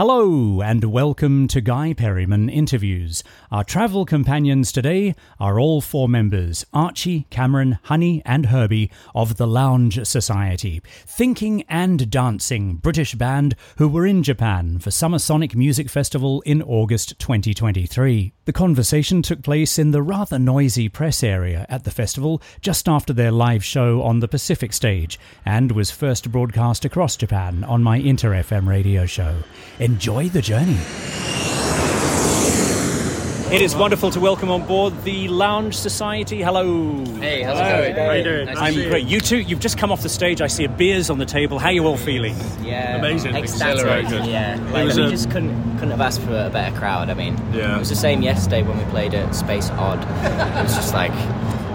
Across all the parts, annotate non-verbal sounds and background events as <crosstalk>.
Hello, and welcome to Guy Perryman Interviews. Our travel companions today are all four members Archie, Cameron, Hani, and Herbie of the Lounge Society, Thinking and Dancing British band who were in Japan for Summer Sonic Music Festival in August 2023. The conversation took place in the rather noisy press area at the festival just after their live show on the Pacific stage and was first broadcast across Japan on my Inter FM radio show. Enjoy the journey. It is wonderful to welcome on board the Lounge Society. Hello. Hey, how's it going? How are you doing? Nice I'm see you. great. You two, you've just come off the stage. I see a beers on the table. How are you all feeling? Yeah, Amazing. ecstatic. Exhilarating. Yeah, like, we a- just couldn't couldn't have asked for a better crowd. I mean, Yeah. it was the same yesterday when we played at Space Odd. It was just like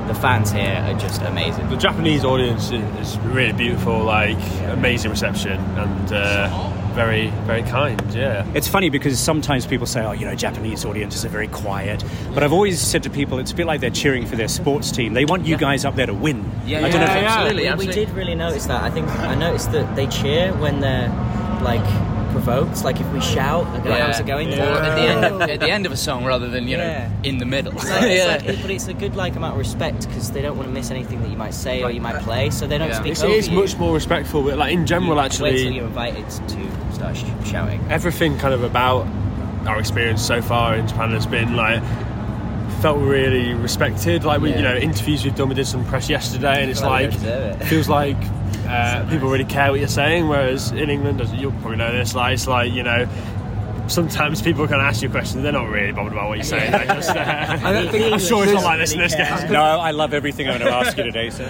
the fans here are just amazing. The Japanese audience is is really beautiful, like amazing reception and uh, very, very kind. Yeah. It's funny because sometimes people say, oh, you know, Japanese audiences are very quiet. But I've always said to people, it's a bit like they're cheering for their sports team. They want you guys up there to win. Yeah, I don't know yeah, if yeah. absolutely. We, we did really notice that. I think I noticed that they cheer when they're like provoked. Like if we shout, like, how's it going? Yeah. Or at the end of, at the end of a song rather than you know Yeah. in the middle. It's <laughs> like, it's like, but it's a good like amount of respect because they don't want to miss anything that you might say or you might play, so they don't Yeah. speak It's, over it is you. much more respectful, but like in general, Wait till actually, you're invited to start sh- shouting. everything kind of about our experience so far in Japan has been like felt really respected. Like we, you know, interviews we've done, we did some press yesterday, and it's like we like deserve it. feels like <laughs> uh, people really care what you're saying. Whereas in England, as you'll probably know this, like it's like you know. Sometimes people can ask you questions; they're not really bothered about what you're saying. They just, uh, I'm sure it's not like this in this game. No, I love everything I'm going to ask you today, sir.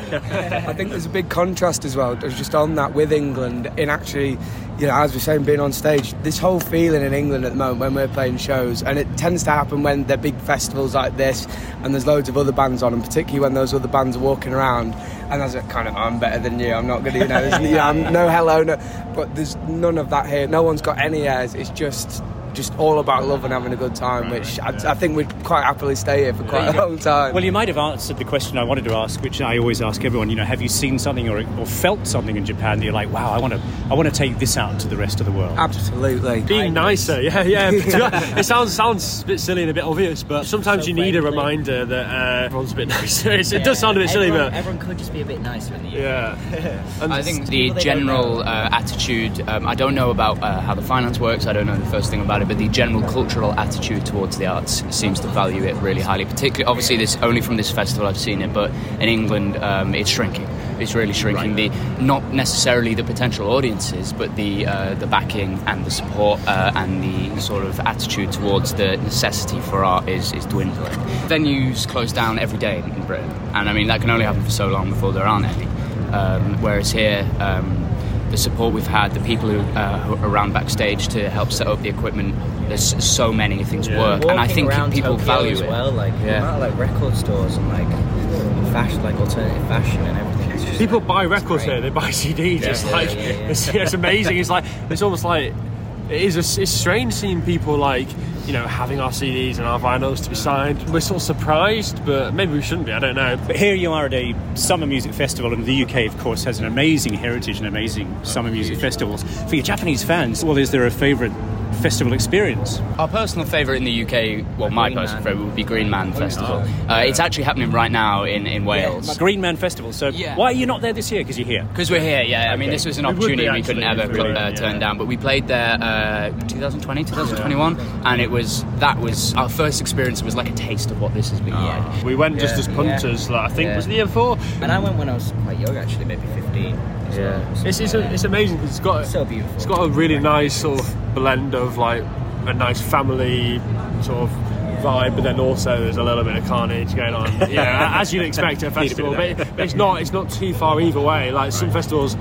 I think there's a big contrast as well, just on that with England, in actually, you know, as we're saying, being on stage, this whole feeling in England at the moment when we're playing shows, and it tends to happen when there are big festivals like this, and there's loads of other bands on, and particularly when those other bands are walking around, and there's a kind of, I'm better than you, I'm not going to, you know, there's, you know I'm, no hello, no, but there's none of that here. No one's got any airs. It's just. Just all about love and having a good time, which I, I think we'd quite happily stay here for quite a long time. Well, you might have answered the question I wanted to ask, which I always ask everyone. You know, have you seen something or, or felt something in Japan that you're like, wow, I want to, I want to take this out to the rest of the world? Absolutely. Being nicer, yeah, yeah. <laughs> <laughs> it sounds sounds a bit silly and a bit obvious, but sometimes So you need a friendly. reminder that uh, everyone's a bit <laughs> nicer. It's, it does sound a bit silly, everyone, but everyone could just be a bit nicer in the UK. yeah. And I think the people they don't general uh, attitude. Um, I don't know about uh, how the finance works. I don't know the first thing about it, but the general cultural attitude towards the arts seems to value it really highly. Particularly, obviously, this only from this festival I've seen it, but in England, um, it's shrinking. It's really shrinking. The not necessarily the potential audiences, but the uh, the backing and the support uh, and the sort of attitude towards the necessity for art is, is dwindling. Venues close down every day in Britain, and I mean that can only happen for so long before there aren't any. Um, whereas here, um, the support we've had, the people who, uh, who are around backstage to help set up the equipment, there's so many things Yeah. work, and I think people Tokyo value as it. well, like Yeah. amount of, like record stores and like fashion, like alternative fashion and everything. It's just, people like, buy records great. here. They buy CDs. It's Yeah, like yeah, yeah. It's, it's amazing. It's like it's almost like it is. A, it's strange seeing people like you know having our CDs and our vinyls to be signed. We're sort of surprised, but maybe we shouldn't be. I don't know. But here you are at a summer music festival, and the UK, of course, has an amazing heritage and amazing summer music festivals. For your Japanese fans, well, is there a favourite festival experience? Our personal favourite in the UK, well, my Green personal favourite would be Green Man Festival. Uh, it's actually happening right now in, in Wales. Green Man Festival. So Yeah. why are you not there this year? Because you're here. Because we're here, yeah. I mean, this was an We would be opportunity we, actually, couldn't ever if we were, uh, yeah. turn down. But we played there uh, 2020, 2021, and it was that was our first experience. It was like a taste of what this has been like. We went just as punters. Like, I think Yeah. was the year before. And I went when I was quite young, actually, maybe 15. As well, something It's it's, a, that. it's amazing. 'cause It's got so beautiful. It's got a really nice sort of blend of like a nice family sort of vibe, but then also there's a little bit of carnage going on. <laughs> Yeah, as you'd expect at a Need a festival, but, but it's not it's not too far either way. Like some festivals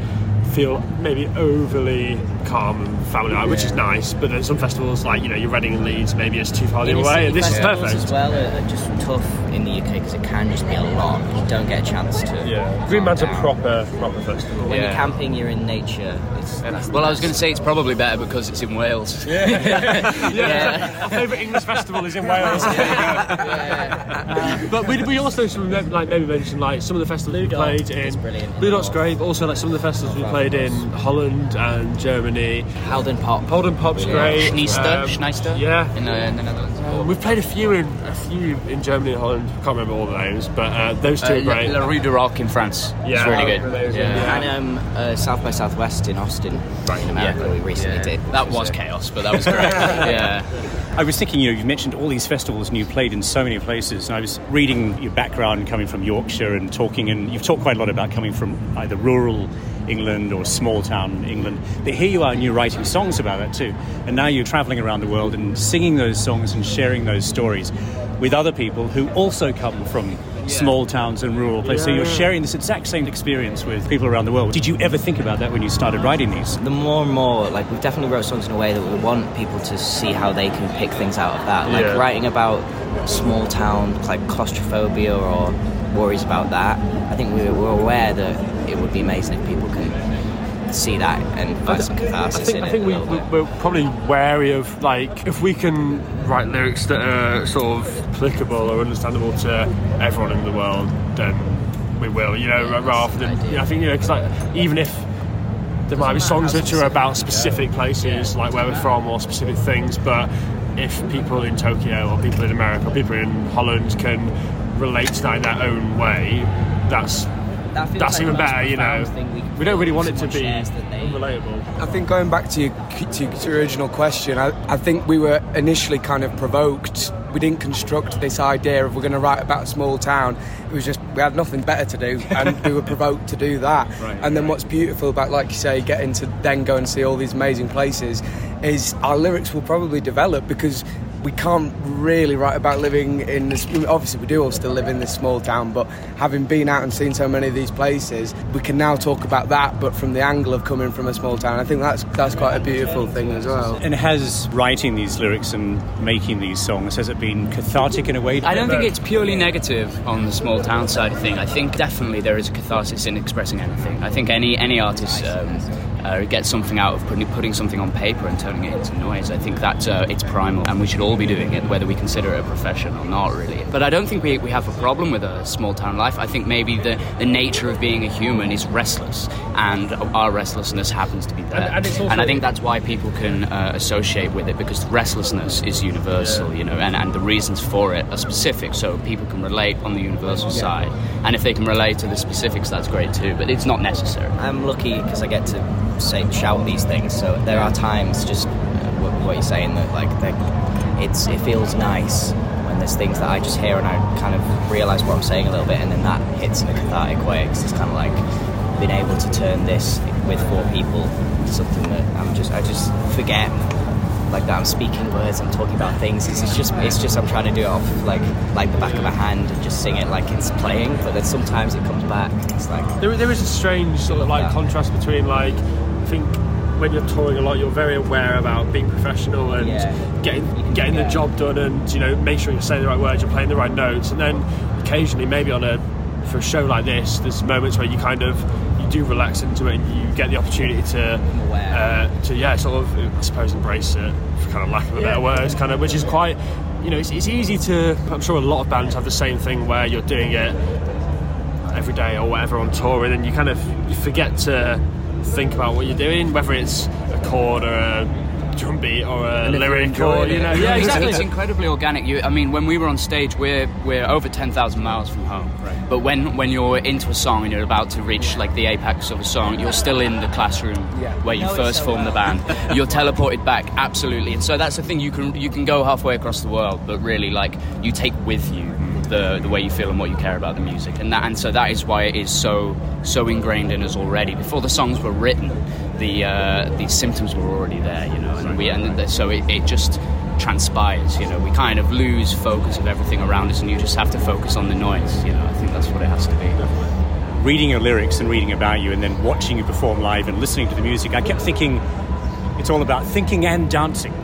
feel maybe overly calm and family like, which is nice, but then some festivals like you know you're Reading and Leeds maybe it's too far the other way, and this is festivals perfect. as well are are just tough in the UK because it can just be a lot. You don't get a chance to. Yeah, Green Man's a proper proper festival. When Yeah. you're camping, you're in nature. It's, that's Well, I was going to say it's probably better because it's in Wales. <laughs> Yeah, yeah. our favourite English festival is in Wales. <laughs> but we, we also should remember, like maybe mention like some of the festivals we played is in. brilliant. Blue Dot's great, but also like some of the festivals we played in Holland and Germany City. Haldern Pop. Haldern Pop's great. Sniester, Um, Sniester, Yeah. in the, in the Netherlands. Um, we've played a few in a few in Germany and Holland. I can't remember all the names, but uh, those two Uh, are great. La, La Route du Rock in France. Yeah. it's really good. Yeah. yeah. And um, uh, South by Southwest in Austin, right. in America, we recently Yeah. did. That was a- chaos, but that was great. <laughs> yeah. I was thinking, you know, you've mentioned all these festivals and you played in so many places. And I was reading your background coming from Yorkshire and talking, and you've talked quite a lot about coming from either rural England or small town England. But here you are, and you're writing songs about that too. And now you're traveling around the world and singing those songs and sharing those stories with other people who also come from small towns and rural places. so you're yeah. sharing this exact same experience with people around the world. Did you ever think about that when you started writing these? the more and more like we've definitely wrote songs in a way that we want people to see how they can pick things out of that like Yeah. writing about small town like claustrophobia or worries about that i think we we're aware that would be amazing if people can see that and find some I think, in I think we, little we- bit. we're probably wary of like if we can write lyrics that are sort of applicable or understandable to everyone in the world, then we will. You know, rather than I think you know because like even if there might be songs which are about specific places, like where we're from, or specific things, but if people in Tokyo or people in America or people in Holland can relate to that in their own way, that's That feels that's like even better. You know, we we don't really want it to be someone shares that they- relatable. I think going back to your, to your original question, I, I think we were initially kind of provoked. We didn't construct this idea of we're going to write about a small town. It was just we had nothing better to do, and we were provoked to do that. <laughs> and then what's beautiful about, like you say, getting to then go and see all these amazing places, is our lyrics will probably develop because we can't really write about living in this. Obviously, we do all still live in this small town, but having been out and seen so many of these places, we can now talk about that, but from the angle of coming from a small town. I think that's that's quite a beautiful thing as well. And has writing these lyrics and making these songs, has it been cathartic in a way? I don't think it's purely negative on the small town side of thing. I think definitely there is a catharsis in expressing anything. I think any any artist um, uh, gets something out of putting, putting something on paper and turning it into noise. I think that uh, it's primal, and we should all be doing it, whether we consider it a profession or not, really. But I don't think we, we have a problem with a small town life. I think maybe the, the nature of being a human is restless, and our restlessness happens to be there. And- and it's also- I think that's why people can uh, associate with it because restlessness is universal, you know, and, and the reasons for it are specific, so people can relate on the universal side. And if they can relate to the specifics, that's great too, but it's not necessary. I'm lucky because I get to say shout these things. So there are times, just uh, what, what you're saying, that like it's it feels nice when there's things that I just hear and I kind of realise what I'm saying a little bit, and then that hits in a cathartic way. Because it's kind of like being able to turn this with four people to something that I'm just I just forget. Like that, I'm speaking words. I'm talking about things. It's, it's just, it's just. I'm trying to do it off like, like the back of a hand and just sing it like it's playing. But then sometimes it comes back. It's like, There, there is a strange sort of like that. contrast between like I think when you're touring a lot, you're very aware about being professional and Yeah. getting getting the job done, and you know make sure you're saying the right words, you're playing the right notes, and then occasionally maybe on a for a show like this, there's moments where you kind of you do relax into it, and you get the opportunity to uh, to yeah sort of I suppose embrace it for kind of lack of a better words, kind of which is quite you know it's, it's easy to I'm sure a lot of bands have the same thing where you're doing it every day or whatever on tour, and then you kind of you forget to think about what you're doing, whether it's a chord or a drum beat or a if you lyric enjoy or you know Yeah, exactly. it's- <laughs> It's incredibly organic. You, I mean, when we were on stage, we're we're over ten thousand miles from home. Right. But when when you're into a song and you're about to reach like the apex of a song, you're still in the classroom where you Know it first so formed the band. <laughs> You're teleported back, absolutely. And so that's the thing. You can you can go halfway across the world, but really, like you take with you the the way you feel and what you care about the music. And that and so that is why it is so so ingrained in us already. Before the songs were written, the uh, the symptoms were already there, you know. And we and so it, it just transpires you know we kind of lose focus of everything around us and you just have to focus on the noise you know i think that's what it has to be reading your lyrics and reading about you and then watching you perform live and listening to the music, I kept thinking it's all about thinking and dancing.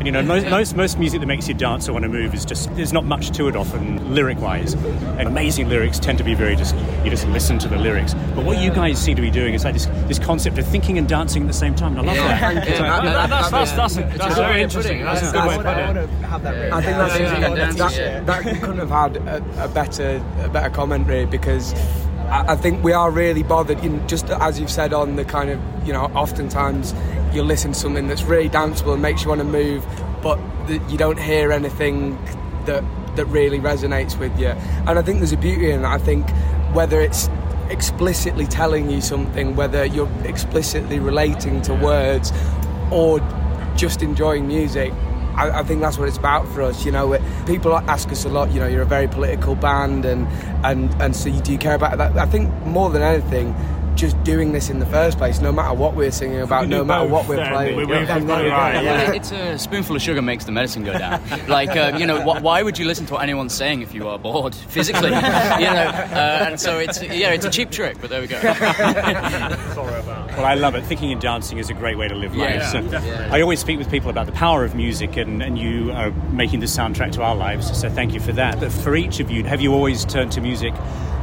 And you know, most, most, most music that makes you dance or want to move is just, there's not much to it often, lyric wise. And amazing lyrics tend to be very just, you just listen to the lyrics. But what you guys seem to be doing is like this, this concept of thinking and dancing at the same time. And I love that. It's like- That- that's, that's, that's, a, that's very interesting. That's a good way to put it. I think that's Yeah, that, dancing, that, yeah. that couldn't have had a, a better a better commentary because I, I think we are really bothered. You know, just as you've said on the kind of you know, oftentimes you'll listen to something that's really danceable and makes you want to move, but the, you don't hear anything that that really resonates with you. And I think there's a beauty in that. I think whether it's explicitly telling you something, whether you're explicitly relating to words or just enjoying music, I, I, think that's what it's about for us. You know, people ask us a lot. You know, you're a very political band, and and and so you, do care about that? I think more than anything, just doing this in the first place, no matter what we're singing about, no matter what we're playing. We, we, yeah, right, <laughs> yeah. It's a spoonful of sugar makes the medicine go down. like, uh, you know, wh- why would you listen to what anyone's saying if you are bored <laughs> physically? you know, uh, and so it's yeah, it's a cheap trick, but there we go. <laughs> well, I love it. Thinking and dancing is a great way to live life. Yeah, so yeah. I always speak with people about the power of music, and, and you are making the soundtrack to our lives. So thank you for that. But for each of you, have you always turned to music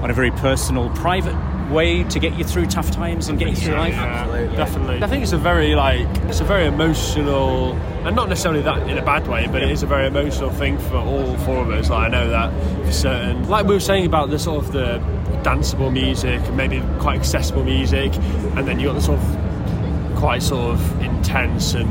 on a very personal, private way to get you through tough times and get you through life? Yeah, definitely. I think it's a very like it's a very emotional, and not necessarily that in a bad way, but it is a very emotional thing for all four of us. Like I know that for certain. Like we were saying about the sort of the danceable music and maybe quite accessible music, and then you got the sort of quite sort of intense and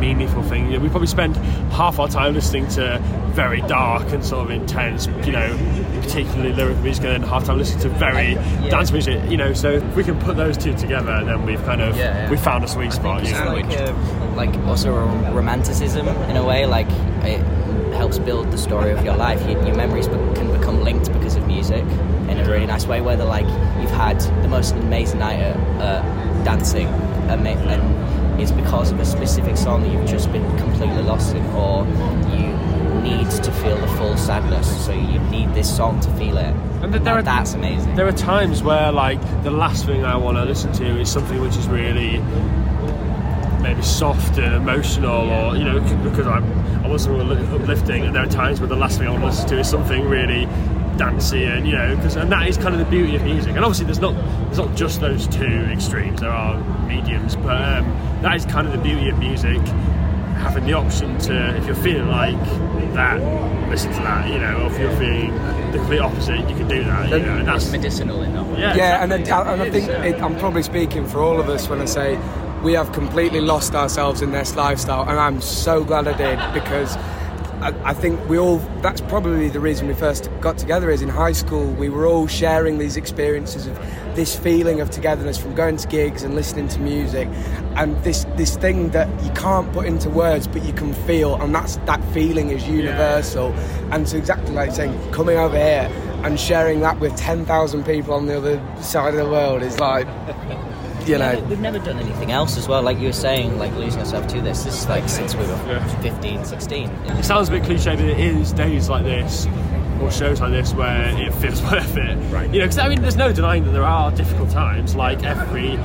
meaningful thing. You know, we probably spend half our time listening to very dark and sort of intense, you know, particularly lyrical music, and then half time listening to very yeah. dance music. You know, so if we can put those two together, then we've kind of yeah, yeah. we found a sweet spot. You know, like, uh, like also a romanticism in a way, like it helps build the story of your life. Your, your memories can become linked because of music in a really nice way, whether like you've had the most amazing night at uh, dancing and, and is because of a specific song that you've just been completely lost in, or need to feel the full sadness, so you need this song to feel it. And there are, that's amazing. There are times where, like, the last thing I want to listen to is something which is really maybe soft and emotional, yeah. or you know, because I'm I wasn't uplifting, and there are times where the last thing I want to listen to is something really dancey and you know because and that is kind of the beauty of music and obviously there's not there's not just those two extremes there are mediums but um, that is kind of the beauty of music having the option to if you're feeling like that listen to that you know or if you're feeling the complete opposite you can do that you know and that's medicinal enough yeah yeah exactly. and, I, and I think it, I'm probably speaking for all of us when I say we have completely lost ourselves in this lifestyle and I'm so glad I did because I, I, think we all, that's probably the reason we first got together is in high school, we were all sharing these experiences of this feeling of togetherness from going to gigs and listening to music and this, this thing that you can't put into words but you can feel and that's, that feeling is universal. Yeah. And so exactly like saying, coming over here and sharing that with 10,000 people on the other side of the world is like you know. we've never done anything else as well. Like you were saying, like losing ourselves to this. This is like since we were yeah. 15, 16. It sounds a bit cliche, but it is days like this or shows like this where it feels <laughs> worth it. Right. You know, because I mean, there's no denying that there are difficult times, like every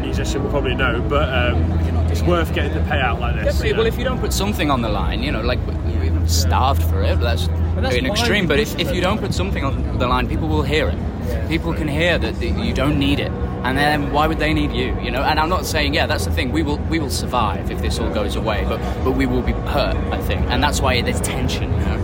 musician will probably know, but um, it's worth getting the payout like this. Definitely. Well, if you don't put something on the line, you know, like we, we starved for it, but that's, that's an extreme. But if, if you don't put something on the line, people will hear it. People can hear that you don't need it and then why would they need you you know? And i'm not saying yeah that's the thing. We will we will survive if this all goes away but but we will be hurt i think. And that's why there's tension you know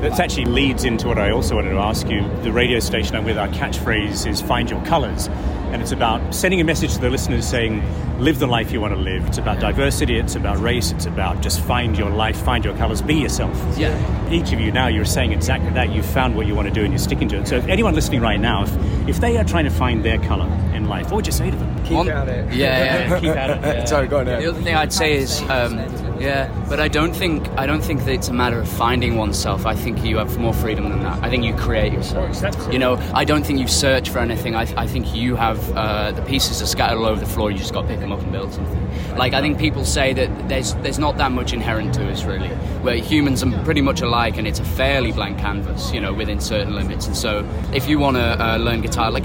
that actually leads into what I also wanted to ask you. The radio station I'm with, our catchphrase is "Find Your Colours," and it's about sending a message to the listeners saying, "Live the life you want to live." It's about diversity. It's about race. It's about just find your life, find your colours, be yourself. Yeah. Each of you now, you're saying exactly that. You've found what you want to do, and you're sticking to it. So, if anyone listening right now, if if they are trying to find their colour in life, what would you say to them? Keep at it. Yeah, yeah. <laughs> keep at it. Yeah. <laughs> Sorry, go on. The other thing I'd say is. Um, yeah, but I don't think I don't think that it's a matter of finding oneself. I think you have more freedom than that. I think you create yourself. You know, I don't think you search for anything. I, I think you have uh, the pieces are scattered all over the floor. You just got to pick them up and build something. Like I think people say that there's there's not that much inherent to us really. Where humans are pretty much alike, and it's a fairly blank canvas. You know, within certain limits. And so, if you want to uh, learn guitar, like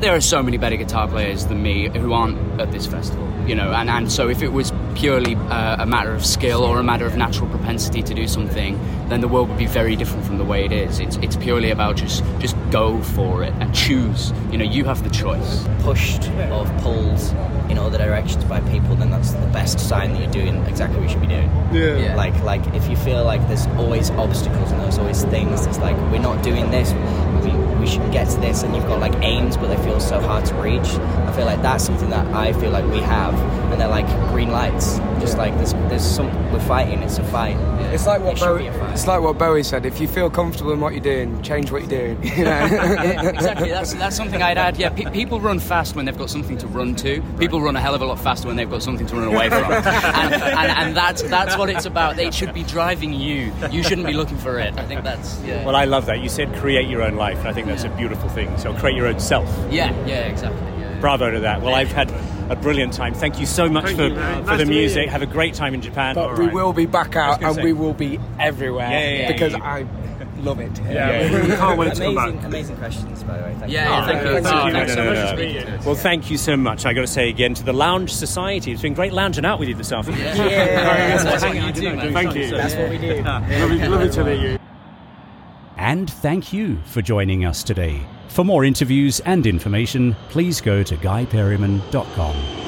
there are so many better guitar players than me who aren't at this festival you know and, and so if it was purely uh, a matter of skill or a matter of natural propensity to do something then the world would be very different from the way it is it's, it's purely about just just go for it and choose you know you have the choice pushed or pulled in other directions by people, then that's the best sign that you're doing exactly what you should be doing. Yeah. Yeah. Like like if you feel like there's always obstacles and there's always things it's like we're not doing this, we, we should get to this, and you've got like aims but they feel so hard to reach. I feel like that's something that I feel like we have, and they're like green lights. Just like there's there's some we're fighting. It's a fight. It's like what should Bowie, be a fight. it's like what Bowie said. If you feel comfortable in what you're doing, change what you're doing. You know. <laughs> yeah, <laughs> exactly. That's that's something I'd add. Yeah, pe- people run fast when they've got something to run to. People run a hell of a lot faster when they've got something to run away from. <laughs> and, and, and that's that's what it's about. It should be driving you. You shouldn't be looking for it. I think that's yeah. Well, I love that. You said create your own life, and I think that's a beautiful thing. So create your own self. yeah, yeah, exactly. Yeah. Bravo to that. Well, I've had a brilliant time. Thank you so much Thank for, you, for Nice the music. Have a great time in Japan. but All we right. will be back out and say. we will be everywhere Yeah, yeah, yeah, because yeah. I love it. Yeah, we can't wait to come amazing, back. amazing questions, by the way. Thank Yeah, you. yeah, thank you. thank Oh, you. No, no, no, no. speaking to us. Well, thank you so much. I got to say again to the Lounge Society. It's been great lounging out with you this afternoon. Yeah, that's what you do, man. Thank you. That's what we do. Lovely, lovely to meet you. And thank you for joining us today. For more interviews and information, please go to guyperryman.com.